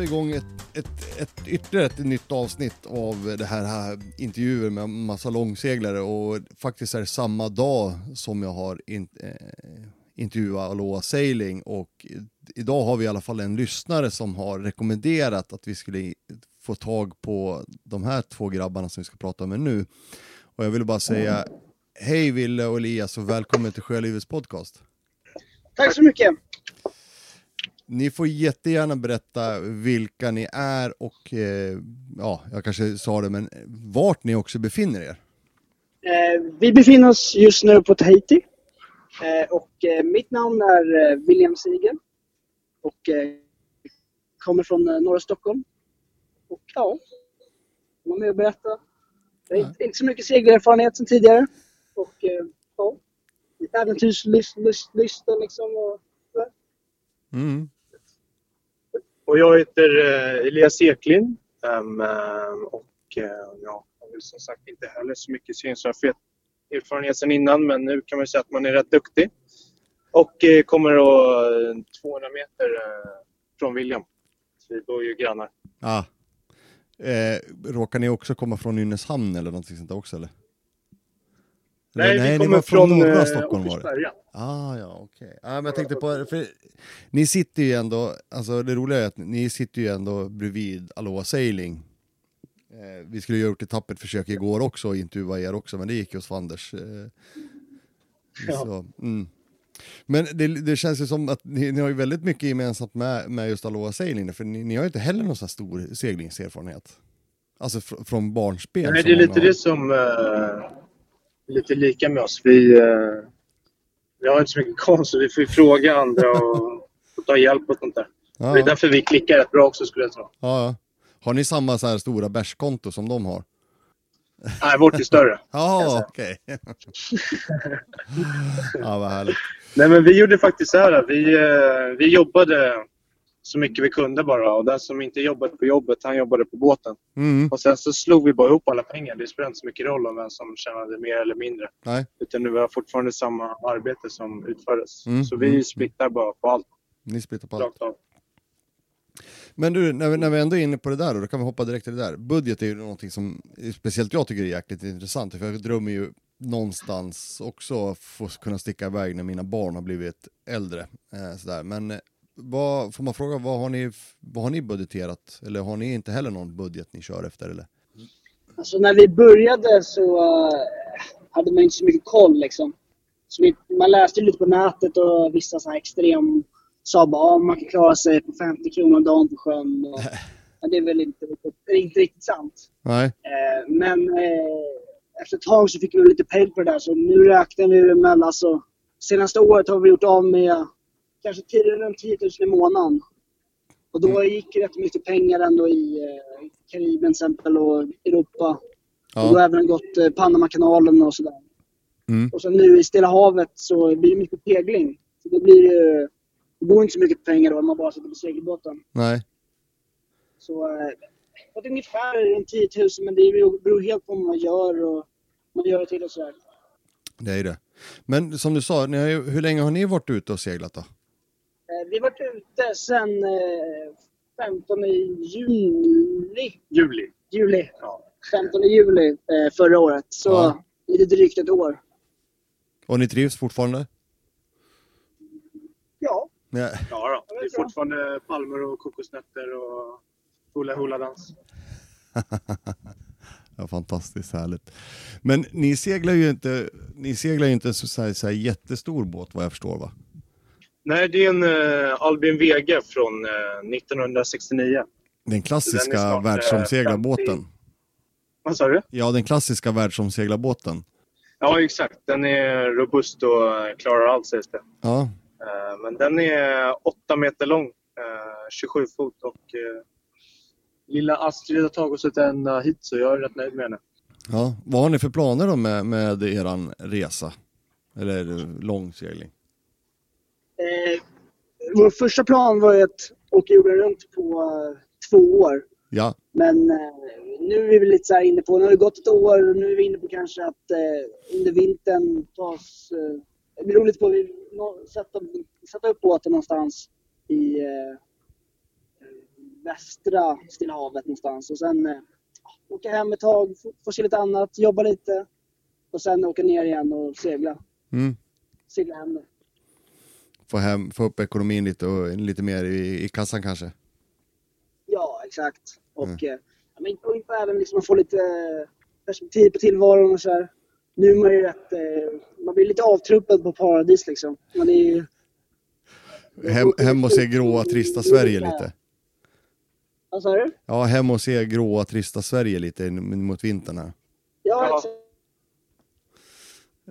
vi igång ett, ett, ett, ytterligare ett nytt avsnitt av det här, här intervjuer med massa långseglare och faktiskt är det samma dag som jag har in, eh, intervjuat Aloha Sailing och idag har vi i alla fall en lyssnare som har rekommenderat att vi skulle få tag på de här två grabbarna som vi ska prata med nu. Och jag vill bara säga hej Ville och Elias och välkommen till Sjölivets podcast. Tack så mycket. Ni får jättegärna berätta vilka ni är och, eh, ja, jag kanske sa det, men vart ni också befinner er. Eh, vi befinner oss just nu på Tahiti. Eh, och mitt namn är William Siegen. Och kommer från norra Stockholm. Och ja, var med och berätta. Jag har inte, inte så mycket segelerfarenhet som tidigare. Och ja, äventyrslysten liksom. Och, mm. Och jag heter eh, Elias Eklind um, och uh, ja, jag har som sagt inte heller så mycket synserfarenhet sedan innan men nu kan man säga att man är rätt duktig. Och uh, kommer då 200 meter från William. Så vi bor ju grannar. Ah. Eh, råkar ni också komma från Nynäshamn eller någonting sånt också eller? Nej, nej, vi kommer från, från norra Stockholm var det. Ah, ja, okej. Okay. Ah, men jag tänkte på, för ni sitter ju ändå, alltså det roliga är att ni sitter ju ändå bredvid Aloha Sailing. Eh, vi skulle ju gjort ett tappert försök igår också och intervjua er också, men det gick ju hos Fanders. Eh, ja. så, mm. Men det, det, känns ju som att ni, ni, har ju väldigt mycket gemensamt med, med just Aloha Sailing, för ni, ni har ju inte heller någon sån stor seglingserfarenhet. Alltså fr från barnsben. Nej, det är lite har... det som uh, lite lika med oss. Vi, uh, vi har inte så mycket koll så vi får fråga andra och, och ta hjälp och sånt där. Ja. Det är därför vi klickar rätt bra också skulle jag tro. Ja, Har ni samma så här stora bärskonto som de har? Nej, vårt är större. Ja, okej. Okay. ja, vad härligt. Nej, men vi gjorde faktiskt så här. Vi, eh, vi jobbade så mycket vi kunde bara. Och den som inte jobbade på jobbet, han jobbade på båten. Mm. Och sen så slog vi bara ihop alla pengar. Det spelar inte så mycket roll om vem som tjänade mer eller mindre. Nej. Utan det var fortfarande samma arbete som utfördes. Mm. Så vi mm. splittar bara på allt. Ni splittar på allt. Av. Men du, när vi, när vi ändå är inne på det där då, då kan vi hoppa direkt till det där. Budget är ju någonting som speciellt jag tycker är jäkligt intressant. För jag drömmer ju någonstans också få kunna sticka iväg när mina barn har blivit äldre. Eh, sådär. Men vad, får man fråga, vad har, ni, vad har ni budgeterat? Eller har ni inte heller någon budget ni kör efter? Eller? Alltså när vi började så uh, hade man inte så mycket koll liksom. Så man läste lite på nätet och vissa så här extrem sa bara att man kan klara sig på 50 kronor om dagen på sjön. Och, men det är väl inte, inte riktigt sant. Nej. Uh, men uh, efter ett tag så fick vi lite pejl på det där så nu räknar vi med alltså, senaste året har vi gjort av med kanske 10, runt 10 000 i månaden. Och då mm. gick rätt mycket pengar ändå i eh, Karibien till exempel och Europa. Ja. Och då har även gått eh, Panamakanalen och sådär. Mm. Och så nu i Stilla havet så blir det mycket pegling. Så det blir ju... Det går inte så mycket pengar då om man bara sitter på segelbåten. Nej. Så... Eh, det är ungefär runt 10 000 men det beror helt på vad man gör och man gör det till och sådär. Det är det. Men som du sa, har, hur länge har ni varit ute och seglat då? Vi varit ute sedan 15 eh, juli. Juli. Juli. Ja. 15 juli eh, förra året. Så ja. lite drygt ett år. Och ni trivs fortfarande? Ja. Ja, ja då. det är fortfarande palmer och kokosnötter och hula hula dans. ja, fantastiskt härligt. Men ni seglar ju inte, ni seglar ju inte så, här, så här jättestor båt vad jag förstår va? Nej, det är en uh, Albin Vega från uh, 1969. Den klassiska den världsomseglarbåten. Vad sa du? Ja, den klassiska världsomseglarbåten. Ja, exakt. Den är robust och klarar allt sägs det. Ja. Uh, men den är 8 meter lång, 27 fot och lilla Astrid har tagit oss ända hit så jag är rätt nöjd med henne. Ja, vad har ni för planer då med, med eran resa? Eller långsegling? Eh, vår första plan var ju att åka jorden runt på uh, två år. Ja. Men uh, nu är vi lite så inne på, nu har det gått ett år och nu är vi inne på kanske att uh, under vintern tas... Uh, det beror lite på, vi no, sätta, sätta upp båten någonstans i västra Stilla havet någonstans. Och sen eh, åka hem ett tag, få, få se lite annat, jobba lite. Och sen åka ner igen och segla. Mm. Segla hem då. Få, hem, få upp ekonomin lite och lite mer i, i kassan kanske. Ja, exakt. Och, Mm. eh, men, och inte även liksom att få lite eh, perspektiv på tillvaron och så här. Nu är man ju rätt, eh, man blir lite avtruppad på paradis liksom. Man är ju, Hem, hem och se gråa, trista Sverige lite. Vad sa du? Ja, hem och se gråa, trista Sverige lite mot vintern här. Ja, exakt.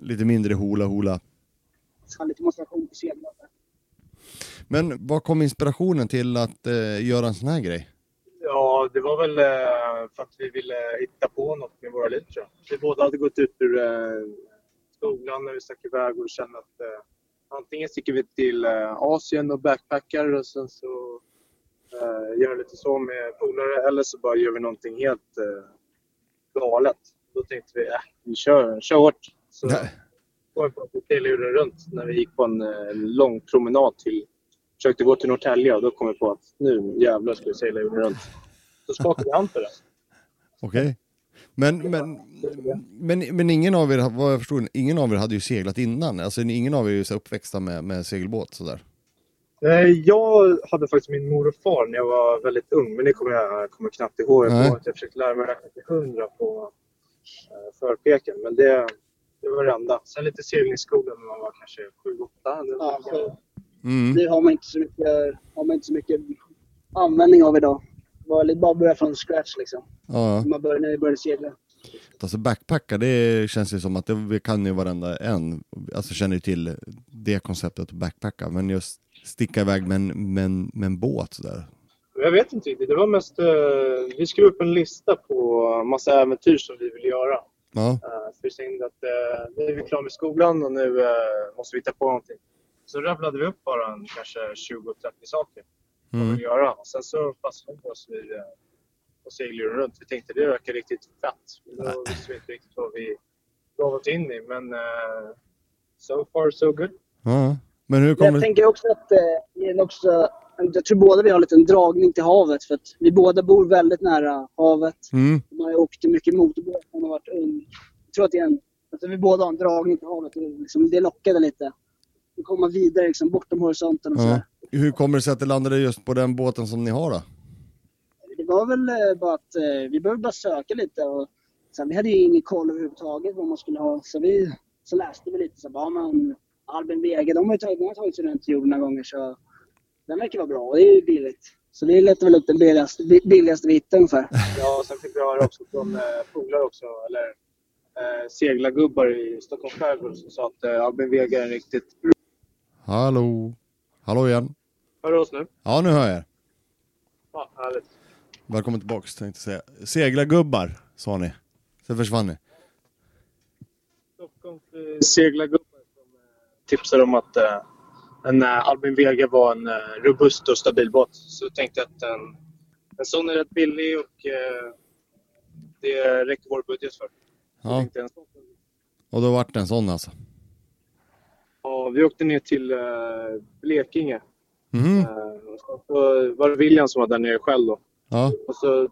Lite mindre hola hola. Ha lite motivation på scenen. Men vad kom inspirationen till att eh, göra en sån här grej? Ja, det var väl eh, för att vi ville hitta på något med våra liv tror jag. Vi båda hade gått ut ur eh, skolan när vi stack iväg och kände att eh, antingen sticker vi till eh, Asien och backpackar och sen så eh, gör lite så med polare eller så bara gör vi någonting helt eh, galet. Då tänkte vi, äh, vi kör, kör hårt. Så Nej. Vi på seglade jorden runt när vi gick på en eh, lång promenad till försökte gå till Norrtälje och då kom vi på att nu jävlar ska vi segla jorden runt. Så skakade vi hand för det. Okej. Men, men, men, men ingen av er, vad jag förstod, ingen av er hade ju seglat innan. Alltså ingen av er är ju så uppväxta med, med segelbåt sådär. Nej, jag hade faktiskt min mor och far när jag var väldigt ung, men det kommer jag kommer knappt ihåg. Jag att jag försökte lära mig räkna till hundra på eh, förpeken, men det, det var det enda. Sen lite seglingsskola när man var kanske sju, åtta. Det var Ja, ganska- Mm. Det har man inte så mycket, har man inte så mycket användning av idag. Det var lite bara börja från scratch liksom. Ja, man började, när vi började segla. alltså backpacka, det känns ju som att det kan ju varenda en, alltså känner ju till det konceptet att backpacka, men just sticka iväg med en, med en, med en båt sådär. Jag vet inte riktigt. Det var mest... Eh, vi skrev upp en lista på massa äventyr som vi ville göra. Ja, Uh, för vi tänkte att eh, nu är vi klara med skolan och nu eh, måste vi hitta på någonting. Så rabblade vi upp bara en, kanske 20-30 saker vad vi mm. vill göra. Och sen så fastnade vi oss vid eh, och seglade runt. Vi tänkte det verkar riktigt fett. Men Då visste vi inte riktigt vad vi gav oss in i. Men eh, so far so good. ja. Men hur kommer jag tänker också att eh, det är också, jag tror båda vi har lite en dragning till havet. För att vi båda bor väldigt nära havet. Mm. Man har åkt mycket motorbåt när man har varit ung. Jag tror att det är en, att vi båda har en dragning till havet. Och liksom, det lockade lite. Att komma vidare liksom, bortom horisonten och Ja. Hur kommer det sig att det landade just på den båten som ni har då? Det var väl eh, bara att eh, vi behövde bara söka lite. Och sen, vi hade ju ingen koll överhuvudtaget vad man skulle ha. Så vi så läste vi lite. Så bara, men Albin Vega, de har ju tagit, de har tagit sig runt jorden några gånger. Så den verkar vara bra och det är ju billigt. Så vi letade väl upp den billigaste, bi- billigaste vi hittade ungefär. Ja, och sen fick vi höra också från eh, polare också, eller eh, seglargubbar i Stockholms skärgård som sa att eh, Albin Vega är en riktigt... Hallå? Hallå igen? Hör du oss nu? Ja, nu hör jag er. Ja, härligt. Välkommen tillbaks tänkte jag säga. Seglargubbar, sa ni. Sen försvann ni. Stockholms eh, seglargubbar som eh, tipsade om att eh, en eh, Albin Vega var en eh, robust och stabil båt. Så jag tänkte att en, en sån är rätt billig och eh, det räcker vår budget för. Ja, tänkte en sån- och då vart det en sån alltså. Ja, vi åkte ner till Blekinge. Eh, och så var det William som var där nere själv då. Ja, Och så eh,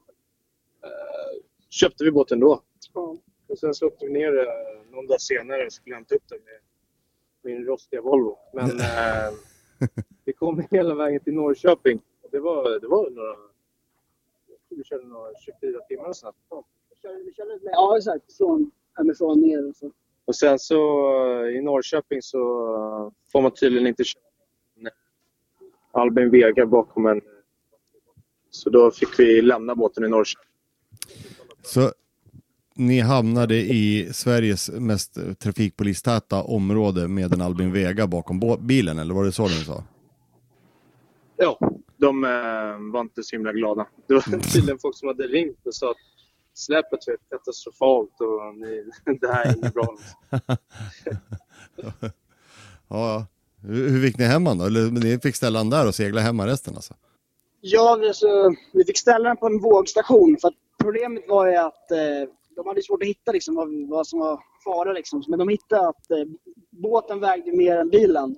köpte vi båten då. Ja. Och sen så åkte vi ner eh, någon dag senare och skulle hämta upp den med min rostiga Volvo. Men eh, vi kom hela vägen till Norrköping. Och det var, det var några... Jag tror vi körde några 24 timmar snabbt. Vi körde- vi körde med- Ja, exakt. Från, hemifrån ner och så. Och sen så eh, i Norrköping så eh, får man tydligen inte köra Albin Vega bakom en... Så då fick vi lämna båten i Norrköping. så ni hamnade i Sveriges mest trafikpolistäta område med en Albin Vega bakom bilen, eller var det så ni sa? Ja, de eh, var inte så himla glada. Det var tydligen folk som hade ringt och sa att släpet var katastrofalt och ni, det här är inget bra. Ja, ja. Hur, hur fick ni hem han då? Eller ni fick ställa han där och segla hemma resten alltså? Ja, vi, så, vi fick ställa den på en vågstation. För att problemet var ju att eh, de hade svårt att hitta liksom, vad, vad som var fara. Liksom. Men de hittade att eh, båten vägde mer än bilen.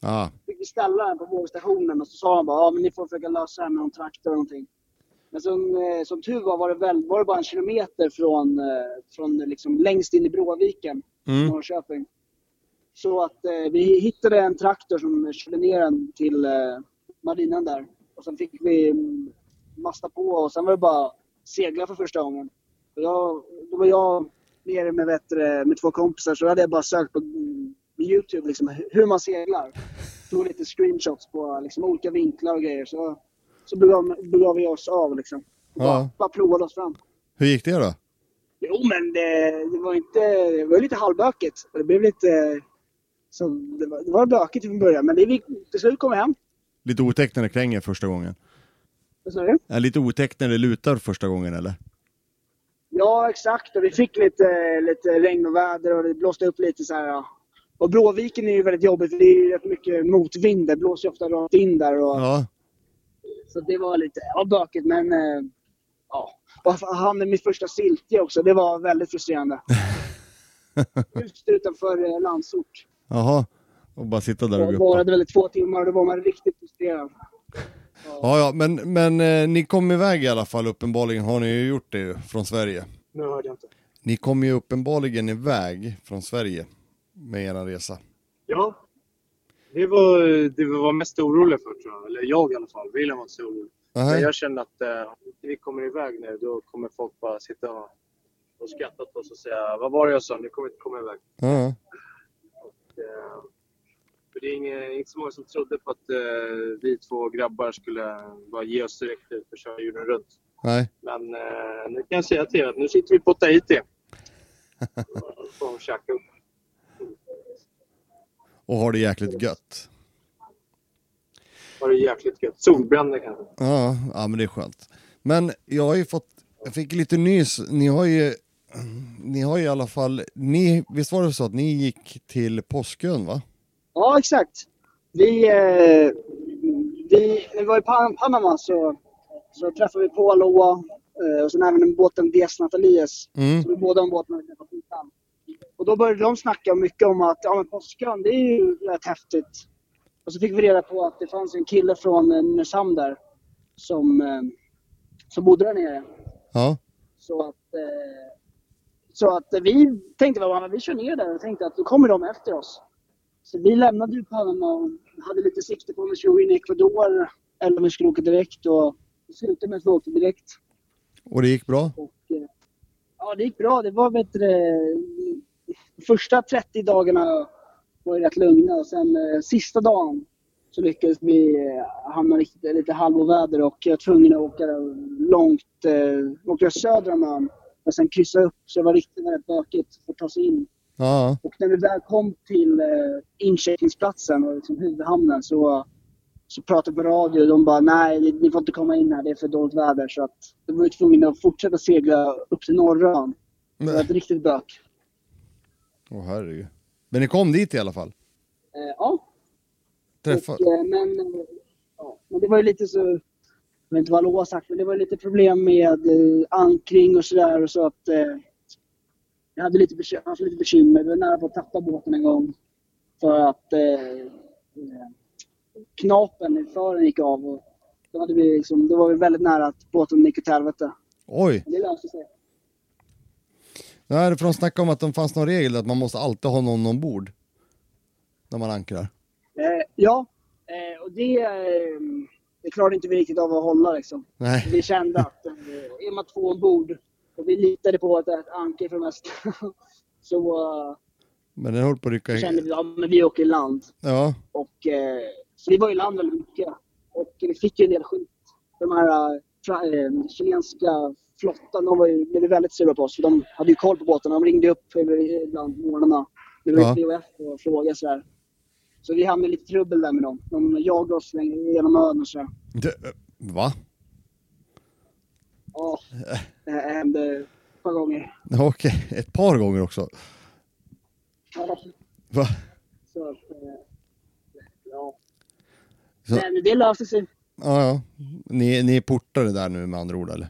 Ja, Fick beställaren på vågstationen och så sa han bara ja men ni får försöka lösa det här med någon traktor eller någonting. Men som, eh, som tur var var det, väl, var det bara en kilometer från, eh, från liksom längst in i Bråviken, Mm. Norrköping. Så att eh, vi hittade en traktor som körde ner den till eh, marinan där. Och sen fick vi mm, masta på och sen var det bara segla för första gången. Jag, då var jag nere med, vet, med två kompisar så hade jag bara sökt på Youtube liksom, hur man seglar. Tog lite screenshots på liksom, olika vinklar och grejer. Så, så begav, begav vi oss av liksom. Ja. Bara, bara provade oss fram. Hur gick det då? Jo, men det, det var inte... Det var lite halvbökigt. Det blev lite... Så det, var, det var bökigt från början, men det gick, till slut kom vi hem. Lite otäckt när det kränger första gången. Vad sa du? Lite otäckt när det lutar första gången eller? Ja, exakt. Och vi fick lite, lite regn och väder och det blåste upp lite så här. Ja. Och Bråviken är ju väldigt jobbigt för det är ju rätt mycket motvind. Det blåser ju ofta rakt in där. Och, Ja. Så det var lite ja, bökigt, men... Eh, ja. Och han med mitt första siltje också. Det var väldigt frustrerande. Just utanför eh, Landsort. Jaha. Och bara sitta där och Det guppa. varade väl två timmar och då var man riktigt frustrerad. Ja, ja, men, men eh, ni kom iväg i alla fall uppenbarligen har ni ju gjort det ju, från Sverige. Nu hörde jag inte. Ni kom ju uppenbarligen iväg från Sverige med er resa. Ja. Det var det vi var mest oroliga för tror jag. Eller jag i alla fall. William var inte så orolig. Men Nej. jag kände att eh, om inte vi kommer iväg nu då kommer folk bara sitta och, och skratta åt oss och säga vad var det jag sa? Ni kommer inte komma iväg. Ja, Eh, för det är inget, inte så många som trodde på att eh, vi två grabbar skulle bara ge oss direkt ut och köra jorden runt. nej. Men eh, nu kan jag säga till er att nu sitter vi på Tahiti. Och har det jäkligt gött. Var det jäkligt gött. Solbrända kanske. Ja, ja men det är skönt. Men jag har ju fått, jag fick lite nys, ni har ju, ni har ju i alla fall, ni, visst var det så att ni gick till Påskön va? Ja, exakt. Vi, eh, vi, när vi var i Pan- Panama så, så träffade vi på Aloha eh, och sen även båten Dias Natalies. Mm. Så vi båda om båten hade träffat innan. Och då började de snacka mycket om att ja, men Påskön, det är ju rätt häftigt. Och så fick vi reda på att det fanns en kille från eh, Nynäshamn där som, eh, som bodde där nere. Ja, Så att, eh, så att vi tänkte vi kör ner där och tänkte att då kommer de efter oss. Så vi lämnade ju Panama och hade lite sikte på om vi skulle gå in i Ecuador eller om vi skulle åka direkt. Och det slutade med att vi åkte direkt. och det gick bra? Och, eh, ja, det gick bra. Det var bättre. De första 30 dagarna var ju rätt lugna och sen eh, sista dagen så lyckades vi eh, hamna riktigt, lite halvoväder och jag var tvungen att åka långt, eh, åka söder om ön och sen kryssa upp så det var riktigt väldigt bökigt för att ta sig in. Ja, Och när vi väl kom till eh, incheckningsplatsen och liksom huvudhamnen så, så pratade på radio och de bara nej, ni får inte komma in här, det är för dåligt väder. Så att de var tvungna att fortsätta segla upp till norra ön. Det var ett riktigt bök. åh herregud. Men ni kom dit i alla fall? Eh, ja, Träffa, och, eh, men, ja, men det var ju lite så, jag vet inte vad Loa sagt, men det var lite problem med eh, ankring och sådär. Och så att eh, jag hade lite, bekym- haft lite bekymmer. Vi var nära på att tappa båten en gång. För att eh, eh, knapen i fören gick av. Och då, hade vi liksom, då var vi väldigt nära att båten gick åt helvete. oj! Men det löste sig. Nej, för de snackade om att det fanns någon regel att man måste alltid ha någon ombord. När man ankrar. Eh, ja, eh, och det, eh, det klarade inte vi riktigt av att hålla liksom. Nej, Vi kände att eh, är man två ombord och vi litade på att ett anker för det mesta så eh, men den höll på att rycka kände vi att ja, men vi åker i land. Ja, Och, eh, så vi var i land väldigt mycket. Och vi fick ju en del skit. De här eh, fra- eh, chilenska flottan, de var ju, blev väldigt sura på oss. För de hade ju koll på båten. De ringde upp ibland på morgnarna. Det var Ja. VHF och frågade sådär. Så vi hamnade i lite trubbel där med dem. De jagade oss genom ön och sådär. det, va? Ja, det hände ett par gånger. Okej, ett par gånger också. Ja, Va? så att, eh, ja. Så- Men det löste sig. Ja, ja. Ni, ni är portade där nu med andra ord eller?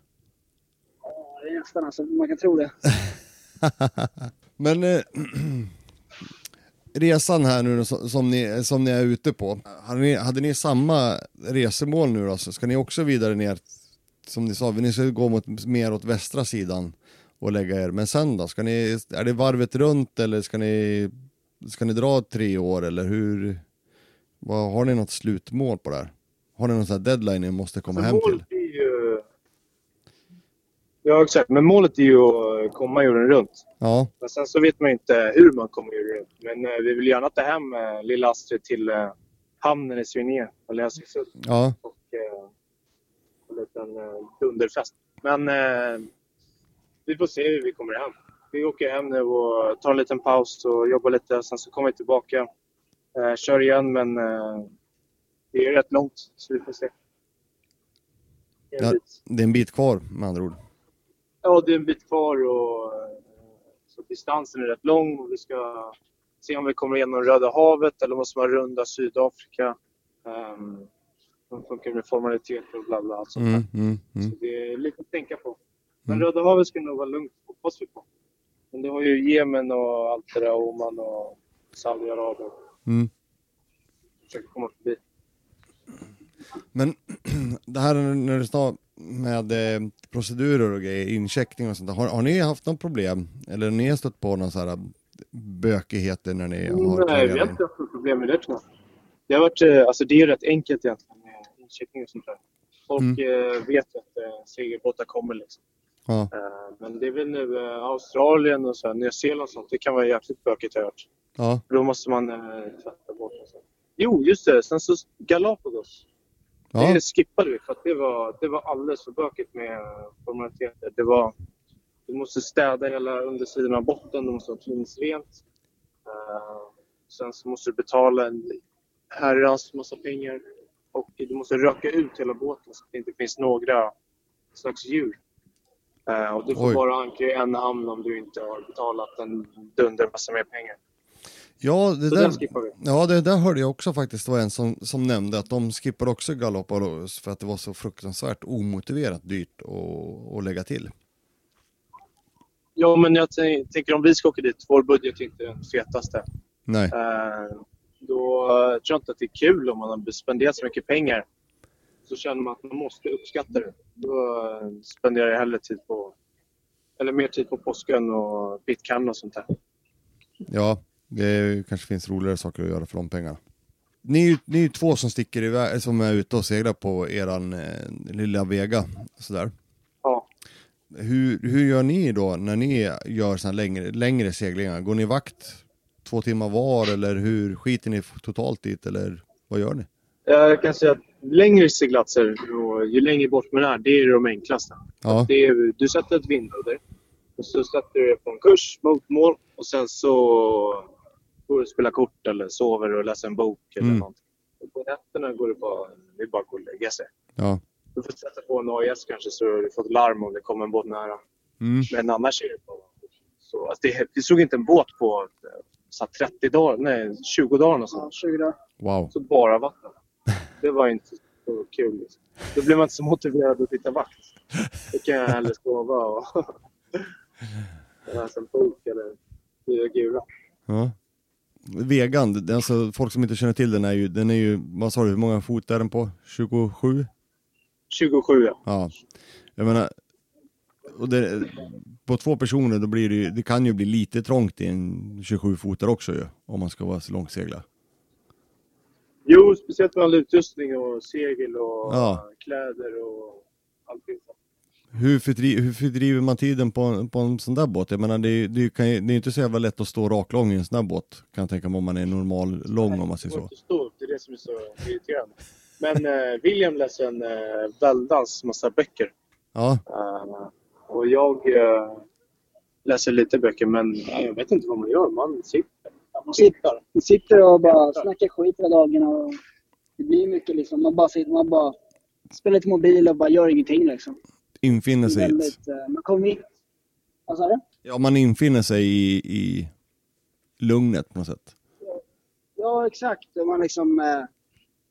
Ja, det är nästan alltså, man kan tro det. Men eh, resan här nu som, som, ni, som ni är ute på, hade ni, hade ni samma resemål nu då? Så ska ni också vidare ner, som ni sa, ni ska gå mot, mer åt västra sidan och lägga er. Men sen då, ska ni, är det varvet runt eller ska ni, ska ni dra tre år eller hur? Vad, har ni något slutmål på det här? Har ni någon sån deadline ni måste komma Så hem till? målet är ju... Ja, exakt. Men målet är ju att komma jorden runt. Ja, Men sen så vet man ju inte hur man kommer jorden runt. Men eh, vi vill gärna ta hem eh, lilla Astrid till eh, hamnen i Svinninge och läsa ja, och eh, en liten eh, dunderfest. Men eh, vi får se hur vi kommer hem. Vi åker hem nu och tar en liten paus och jobbar lite. Sen så kommer vi tillbaka. Eh, kör igen, men det är rätt långt så vi får se. Det är en Ja. bit. det är en bit kvar med andra ord. Ja, det är en bit kvar och så distansen är rätt lång. Och vi ska se om vi kommer igenom Röda havet eller måste man runda Sydafrika. Um, de funkar med formaliteter och bla bla. Allt sånt. Mm, mm, mm. Så det är lite att tänka på. Men Mm. Röda havet ska nog vara lugnt, hoppas vi på. Men det har ju Jemen och allt det där, Oman och Saudiarabien. Mm. Försöker komma förbi. Men det här när du sa med eh, procedurer och grejer, incheckning och sånt har, har ni haft något problem? Eller har ni stött på någon sån här bökigheter när ni har Nej, vi har inte in? haft något problem med det tror jag. Det, har varit, eh, alltså, det är rätt enkelt egentligen incheckning och sånt där. Folk eh, vet att eh, segelbåtar kommer liksom. Ja, Eh, men det är väl nu Australien och så här, Nya Zeeland och sånt. Det kan vara jäkligt bökigt har jag hört. ja, Då måste man eh, tvätta och så. Jo, just det. Sen så Galapagos. ja, Det skippade vi för att det var, det var alldeles för bökigt med formaliteter. Det var, du måste städa hela undersidan av botten, du måste ha klinisrent. Uh, sen så måste du betala en herrans massa pengar. Och du måste röka ut hela båten så att det inte finns några slags djur. Eh, och du får Oj. bara ankra i en hamn om du inte har betalat en dunder massa mer pengar. ja, det Så där, skippar ja, det där hörde jag också faktiskt. Det var en som, som nämnde att de skippade också Galapagos för att det var så fruktansvärt omotiverat dyrt att, att lägga till. Ja, men jag tän- tänker om vi ska åka dit, vår budget är inte den fetaste. Nej, Eh, då eh, tror jag inte att det är kul om man har spenderat så mycket pengar. Så känner man att man måste uppskatta det. Då eh, spenderar jag hellre tid på, eller mer tid på påsken och Bitcoin och sånt där. ja, det kanske finns roligare saker att göra för de pengarna. Ni, ni är ju två som sticker iväg, som är ute och seglar på eran eh, lilla Vega. Sådär. Ja. Hur, hur gör ni då när ni gör såna längre, längre seglingar? Går ni vakt två timmar var eller hur skiter ni totalt dit eller vad gör ni? Jag kan säga att längre seglatser, och ju längre bort man är, det är de enklaste. Ja, Det är, du sätter ett vindudder och så sätter du på en kurs mot mål och sen så går du och spelar kort eller sover och läser en bok eller Mm. någonting. Och på nätterna går det bara, det är bara att gå och lägga sig. ja. Du får sätta på en AIS kanske så du får ett larm om det kommer en båt nära. Mm. Men annars är det bara... Så, alltså det, vi såg inte en båt på så här 30 dagar, nej 20 dagar och Ja, sånt. 20 dagar. Wow. Så bara vatten. Det var inte så kul. Liksom. Då blir man inte så motiverad att sitta vakt. Då kan jag hellre sova och läsa en bok eller skriva gura. Ja. Vegan, alltså folk som inte känner till den är ju, den är ju, vad sa du, hur många fot är den på? 27? 27 ja. Ja. Jag menar, och det, på två personer då blir det ju, det kan ju bli lite trångt i en 27 fotar också ju, om man ska vara så långsegla. Jo, speciellt med all utrustning och segel och Ja. kläder och allting. Hur, fördri, hur fördriver man tiden på, en- på en sån där båt? Jag menar, det, är- det, kan, ju- det är inte så jävla lätt att stå raklång i en sån där båt, kan jag tänka mig om man är normal lång om man säger så. inte stå upp, det är det som är så irriterande. Men eh, William läser en eh, väldans massa böcker. Ja, Eh, och jag eh, läser lite böcker, men ja, jag vet inte vad man gör. Man sitter. Man sitter, man sitter och bara snackar skit hela dagarna. Och det blir mycket liksom. Man bara, sitter, man bara spelar lite mobil och bara gör ingenting liksom. infinner sig. väldigt, eh, man kommer in... Vad sa du? Ja, man infinner sig i, i lugnet på något sätt. Ja, exakt. Man, liksom, eh,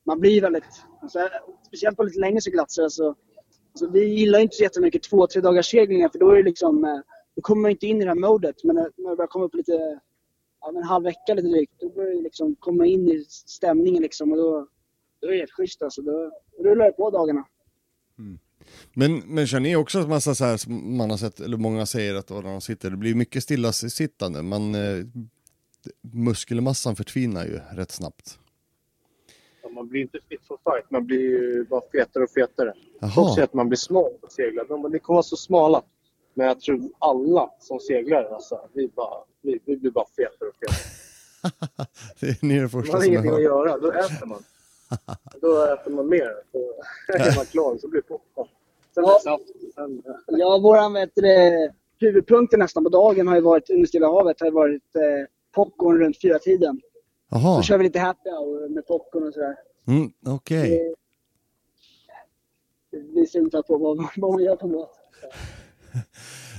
man blir väldigt... Alltså, speciellt på lite längre seglatser. Alltså, alltså, vi gillar inte så jättemycket två, tre dagars seglingar för då är det liksom... Eh, då kommer man inte in i det här modet. Men när, det börjar komma upp lite ja, en halv vecka lite drygt. Då börjar det liksom komma in i stämningen liksom och då, då är det helt schysst alltså. Då rullar det på dagarna. Mm. Men, men känner ni också att massa så här, som man har sett, eller många säger att när de sitter, det blir mycket stillasittande. Man, eh, muskelmassan förtvinar ju rätt snabbt. Ja, Man blir inte fit for fight, man blir ju bara fetare och fetare. Folk Jaha, säger att man blir smal på seglar. De bara, ni kommer vara så smala. Men jag tror alla som seglar, alltså, vi, bara, vi, vi blir bara fetare och fetare. det är ni är det Man första har som jag ingenting att göra, då äter man. Då äter man mer. Då är man klar, så blir det popcorn. Sen det saft. Sen, Ja, våran vet du, huvudpunkten nästan på dagen har ju varit under Stilla havet har ju varit eh, popcorn runt fyra tiden. Jaha, Så kör vi lite happy hour med popcorn och sådär. Mm, okej. Det, det visar ungefär på vad, vad man gör på båt.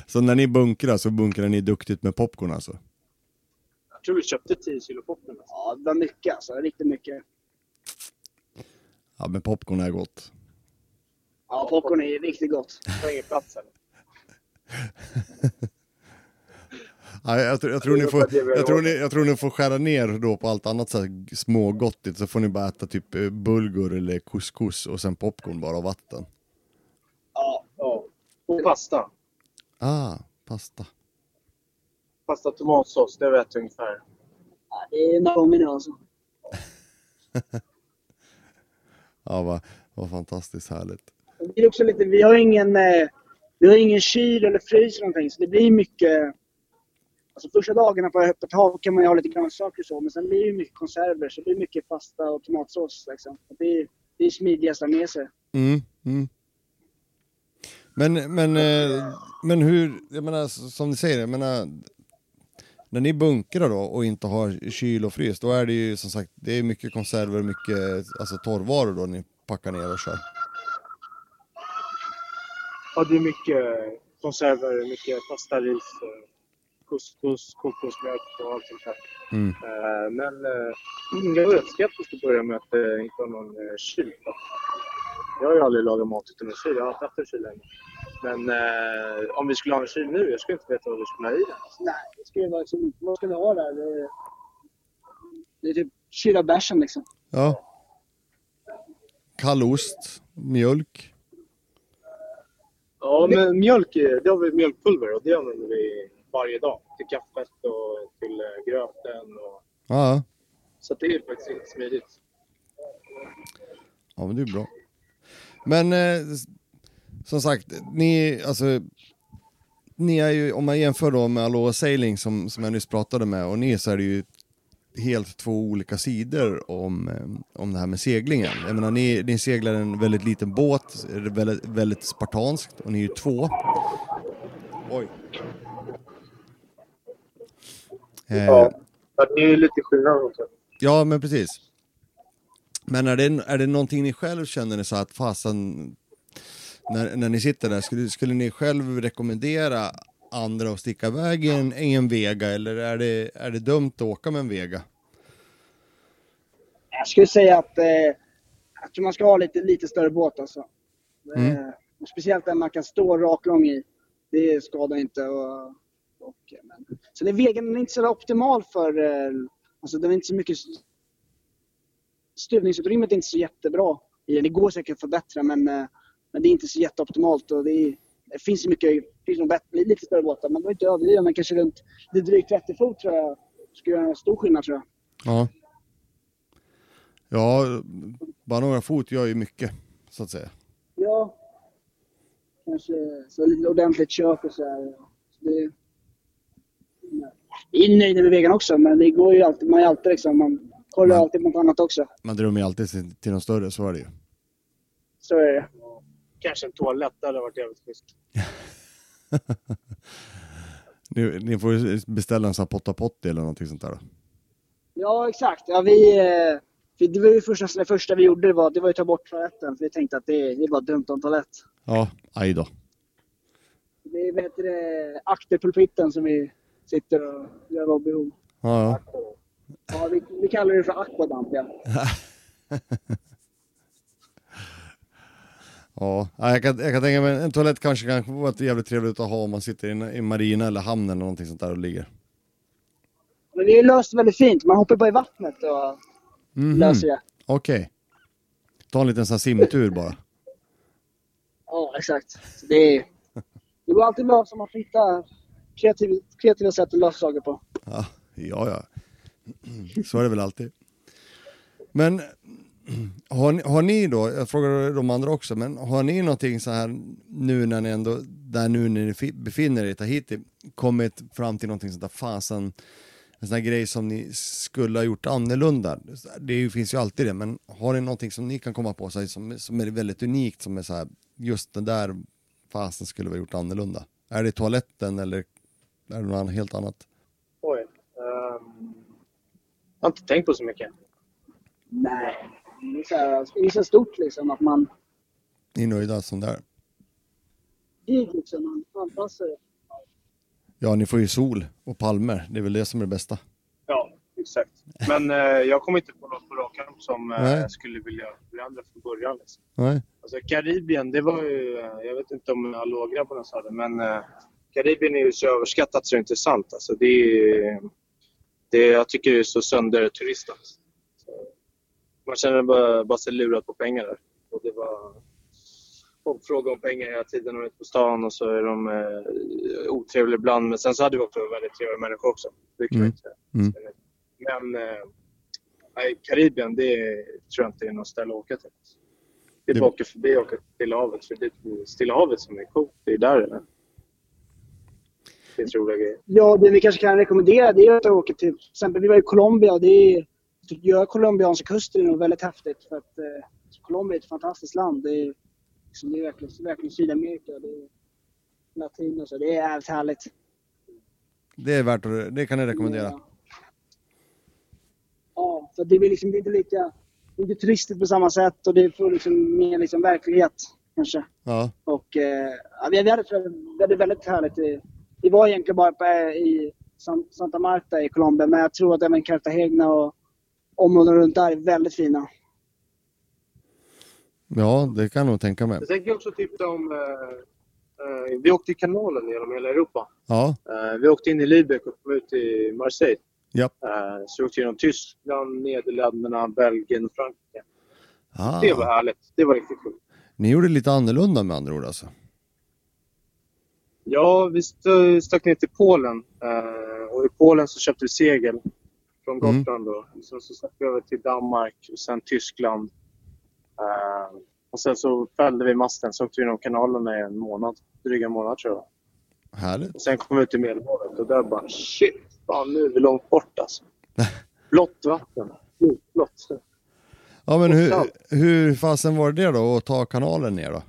Så när ni bunkrar så bunkrar ni duktigt med popcorn alltså? jag tror vi köpte 10 kilo popcorn. Alltså. Ja, det var mycket alltså. Riktigt mycket. Ja men popcorn är gott. Ja, popcorn är riktigt gott. Jag har ingen plats heller. Ja, jag, tror- jag, tror ni får, jag, tror ni, jag tror ni får skära ner då på allt annat så här smågottigt så får ni bara äta typ eh, bulgur eller couscous och sen popcorn bara och vatten. Ja, Ja. Och pasta. Ah, pasta. Pasta tomatsås, det vet jag ungefär. ja, det är Naomi nu alltså. Ja, vad, vad fantastiskt härligt. Det är också lite, vi har ingen, eh, vi har ingen kyl eller frys eller någonting så det blir mycket Alltså första dagarna på öppet hav kan man ju ha lite grönsaker så men sen blir det ju mycket konserver så det blir mycket pasta och tomatsås liksom. Det är, det är smidigast att ha med sig. Mm, mm. Men, men, eh, men hur, jag menar som ni säger, jag menar när ni bunkrar då och inte har kyl och frys, då är det ju som sagt, det är mycket konserver, mycket alltså torrvaror då ni packar ner och kör. Ja, det är mycket konserver, mycket pasta, ris, couscous, kokosmjölk och allt sånt här. Mm. Eh, Men eh, jag var rätt skeptisk till att börja med att det inte var någon eh, kyl. Jag har ju aldrig lagat mat utan en kyl. Jag har inte haft en kyl ännu. Men eh, om vi skulle ha en kyl nu, jag skulle inte veta vad vi skulle ha i den. Nej, det ju vara liksom, vad ska vi ha där? Det är, det är typ kyla bärsen liksom. Ja. Kall ost, mjölk. Ja, men mjölk, är- det har vi mjölkpulver och det använder vi varje dag. Till kaffet och till eh, gröten. Och, Ja, så det är faktiskt inte smidigt. ja men det är bra. Men eh, som sagt, ni, alltså, ni är ju, om man jämför då med Aloha Sailing som, som jag nyss pratade med och ni så är det ju helt två olika sidor om, eh, om det här med seglingen. Jag menar, ni, ni seglar en väldigt liten båt, väldigt, väldigt spartanskt och ni är ju två. Oj. Eh, Ja. Det är lite skillnad också. Ja, men precis. Men är det, är det någonting ni själv känner så att fasen, när, när ni sitter där, skulle, skulle ni själv rekommendera andra att sticka iväg i en, i en Vega eller är det, är det dumt att åka med en Vega? Jag skulle säga att eh, jag tror man ska ha lite, lite större båt alltså. Mm. Eh, speciellt den man kan stå raklång i. Det skadar inte. Och, och, men. Sen är vägen inte så optimal för... Eh, alltså den är inte så mycket... Stuvningsutrymmet är inte så jättebra. Det går säkert att förbättra men, eh, men det är inte så jätteoptimalt. Och det, är, det finns ju mycket, det finns nog bättre, lite större båtar. Man behöver inte överdriva men kanske runt lite drygt 30 fot tror jag skulle göra en stor skillnad tror jag. Ja. Ja, bara några fot gör ju mycket, så att säga. Ja. Kanske så lite ordentligt kök och så här. Så det, jag är nöjd med vägen också, men det går ju alltid, man är alltid liksom, man kollar Mm. alltid något annat också. Man drömmer ju alltid till, till något större, så är det ju. Så är det. Kanske en toalett, det hade varit jävligt schysst. Ni, ni får ju beställa en sån här potta potti eller någonting sånt där då. Ja, exakt. Ja, vi, eh, vi- det var ju första, det första vi gjorde, det var, det var att ta bort toaletten. För vi tänkte att det, det var dumt om toalett. Ja, aj då. Det är det, akterpulpitten som vi sitter och gör vårt behov. Ja, ja. Ja, vi, vi kallar det för aquadamp, ja. Ja, ja, jag kan, jag kan tänka mig en toalett kanske kan vara jävligt trevligt att ha om man sitter i i marina eller hamn eller någonting sånt där och ligger. Men det är löst väldigt fint. Man hoppar bara i vattnet och Mhm. löser det. Okej. Ta en liten sån här simtur bara. Ja, exakt. Det, är, det går alltid lösa om man får hitta kreativ, kreativa sätt att lösa saker på. Ja, ja, ja. Så är det väl alltid. Men har ni, har ni då, jag frågar de andra också, men har ni någonting så här nu när ni ändå, där nu när ni befinner er i Tahiti, kommit fram till någonting sånt där fasen, en sån här grej som ni skulle ha gjort annorlunda? Det finns ju alltid det, men har ni någonting som ni kan komma på sig som, som är väldigt unikt, som är så här, just den där fasen skulle vi ha gjort annorlunda? Är det toaletten eller är det något helt annat? Oj. ehm, jag har inte tänkt på så mycket. Nej. Det är så, här, det är så stort liksom att man... Ni är nöjda som det är? Det är liksom, man anpassar det. Ja, ni får ju sol och palmer. Det är väl det som är det bästa. Ja, exakt. Men eh, jag kommer inte på något på rak arm som eh, jag skulle vilja förändra från början. Liksom. Nej. Alltså Karibien, det var ju... eh, Jag vet inte om Allå-grabbarna sa det, men eh, Karibien är ju så överskattat så det är inte sant. Alltså, det är, det, jag tycker det är så sönderturistat. Man känner bara, bara sig lurad på pengar där. Och det var... Folk frågar om pengar hela tiden och är ute på stan och så är de eh, otrevliga ibland. Men sen så hade vi också väldigt trevliga människor också. Det kan Mm. Mm. Men eh, Karibien, det är- tror jag inte är något ställe att åka till. Det är bara att åka förbi och åka till Stilla havet. För det är Stilla havet som är coolt. Det är där det är. Det är roliga grejer. Ja, det vi kanske kan rekommendera det är att åka till, till exempel vi var i Colombia och det är, att göra colombianska kusten är nog väldigt häftigt för att eh, Colombia är ett fantastiskt land. Det är, liksom, det är verkligen, verkligen Sydamerika, det är Latino, så det är jävligt härligt. Det är värt att, det kan jag rekommendera. Ja, ja så det är liksom det är inte lika, det är inte turistigt på samma sätt och det får liksom mer liksom verklighet kanske. Ja, Och eh, ja, vi hade, vi hade väldigt härligt. i- Vi var egentligen bara på, i San, Santa Marta i Colombia, men jag tror att även Cartagena och områdena runt där är väldigt fina. ja det kan jag nog tänka mig. Jag tänker också tipsa om... Eh, eh, vi åkte i kanalen genom hela Europa. Ja, Eh, vi åkte in i Lübeck och kom ut i Marseille. ja. Eh, så vi åkte genom Tyskland, Nederländerna, Belgien och Frankrike. Ah, Det var härligt. Det var riktigt kul. ni gjorde lite annorlunda med andra ord alltså. Ja, vi stack ner till Polen. Eh, och I Polen så köpte vi segel från Mm. Gotland. Då. Sen så stack vi över till Danmark och sen Tyskland. Eh, och sen så fällde vi masten. Så åkte vi genom kanalerna i en månad. Dryga månad tror jag. Härligt. Och sen kom vi ut i Medelhavet och där bara shit, fan nu är vi långt bort alltså. Blått vatten. Blått. Ja men hur, hur fasen var det då att ta kanalen ner då?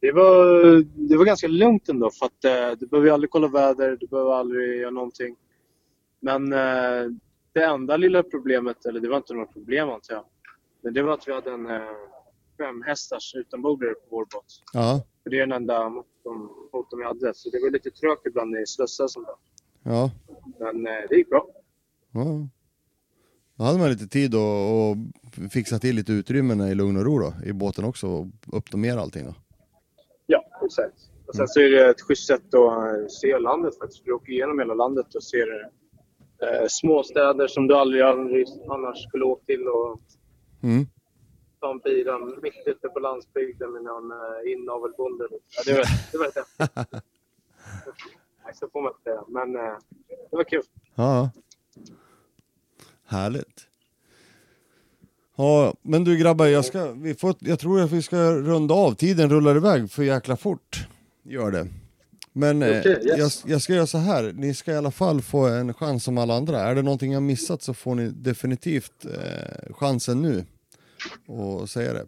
Det var, det var ganska lugnt ändå för att eh, du behöver ju aldrig kolla väder, du behöver aldrig göra någonting. Men eh, det enda lilla problemet, eller det var inte något problem antar jag, men det var att vi hade en eh, fem hästars utanbordare på vår båt. Ja, För det är den enda motorn, motorn vi hade, så det var lite trögt ibland i slussar sånt där. ja. Men eh, det gick bra. ja. Då hade man lite tid att fixa till lite utrymmena i lugn och ro då, i båten också och uppdomera allting då. Ja, exakt. Och sen så är det ett schysst sätt att eh, se landet faktiskt. Du åker igenom hela landet och ser eh, småstäder som du aldrig, aldrig annars skulle åka till och Mm. ta en bilen mitt ute på landsbygden med någon eh, inavelbonde. Ja, det var, det var rätt häftigt. Så får man inte säga. Men eh, det var kul. Ja. Härligt. Ja, men du grabbar, jag, ska, vi får, jag tror att vi ska runda av. Tiden rullar iväg för jäkla fort. Gör det. Men eh, Okej, yes. jag, jag ska göra så här, ni ska i alla fall få en chans som alla andra. Är det någonting jag missat så får ni definitivt eh, chansen nu och säga det.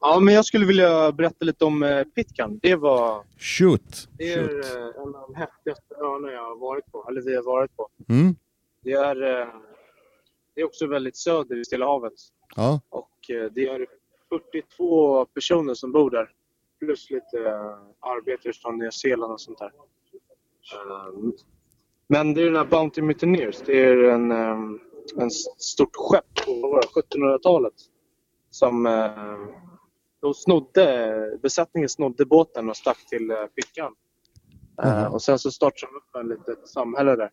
Ja, men jag skulle vilja berätta lite om eh, Pitcairn. Det var Shoot! det är Shoot. eh, en av de häftigaste öarna jag har varit på. Eller vi har varit på. Mm. Det är, eh, det är också väldigt söder i Stilla havet. Ja, Och eh, det är 42 personer som bor där. Plus lite eh, arbetare från Nya Zeeland och sånt där. Um, men det är den här Bounty Mutineers. Det är en, um, en stort skepp på vad var det, 1700-talet. Som eh, de snodde, besättningen snodde båten och stack till. Eh, Jaha. och sen så startade de upp en litet samhälle där.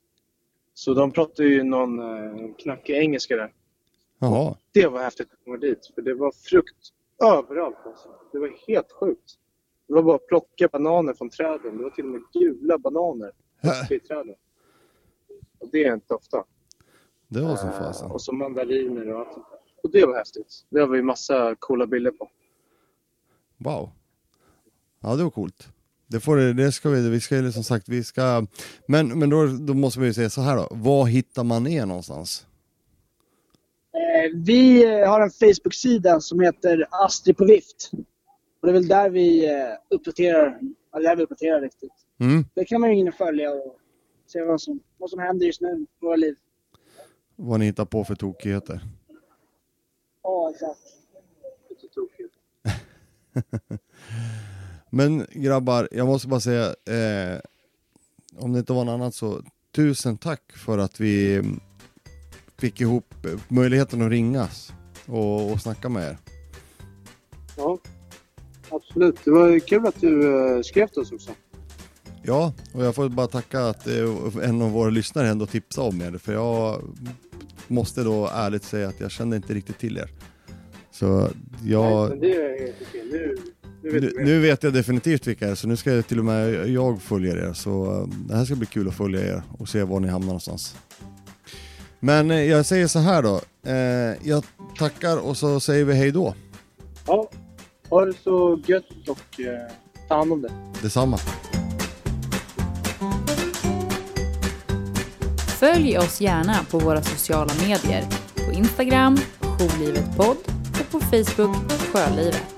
Så de pratade ju någon eh, knackig engelska där. Jaha. Det var häftigt att komma dit, för det var frukt överallt. Alltså. Det var helt sjukt. Det var bara att plocka bananer från träden. Det var till och med gula bananer uppe i träden. Och det är inte ofta. Det var som Eh, fasen. och så mandariner och allt sånt där. Och det var häftigt. Det har vi massa coola bilder på. Wow. Ja, det var coolt. Det, får, det ska vi, vi ska ju som sagt, vi ska... Men, men då, då måste vi ju säga så här då, var hittar man er någonstans? Eh, Vi eh, har en Facebook-sida som heter Astrid på vift. Och det är väl där vi eh, uppdaterar, ja, där vi uppdaterar riktigt. Mm. Det kan man ju in och följa och se vad som, vad som händer just nu i våra liv. Vad ni hittar på för tokigheter. Ja, exakt. Lite tokigt. Men grabbar, jag måste bara säga, eh, om det inte var något annat så tusen tack för att vi fick ihop möjligheten att ringas och, och snacka med er. Ja, absolut. Det var kul att du eh, skrev till oss också. Ja, och jag får bara tacka att eh, en av våra lyssnare ändå tipsade om er, för jag måste då ärligt säga att jag kände inte riktigt till er. Så jag... Nej, men det är helt okej. Nu, nu vet Nu, nu vet jag definitivt vilka er, så nu ska jag till och med jag följa er. Så eh, det här ska bli kul att följa er och se var ni hamnar någonstans. Men eh, jag säger så här då. Eh, jag tackar och så säger vi hej då. Ja, ha det så gött och eh, ta hand om det. Detsamma. Följ oss gärna på våra sociala medier. På Instagram, Jourlivet podd och på Facebook, Sjölivet.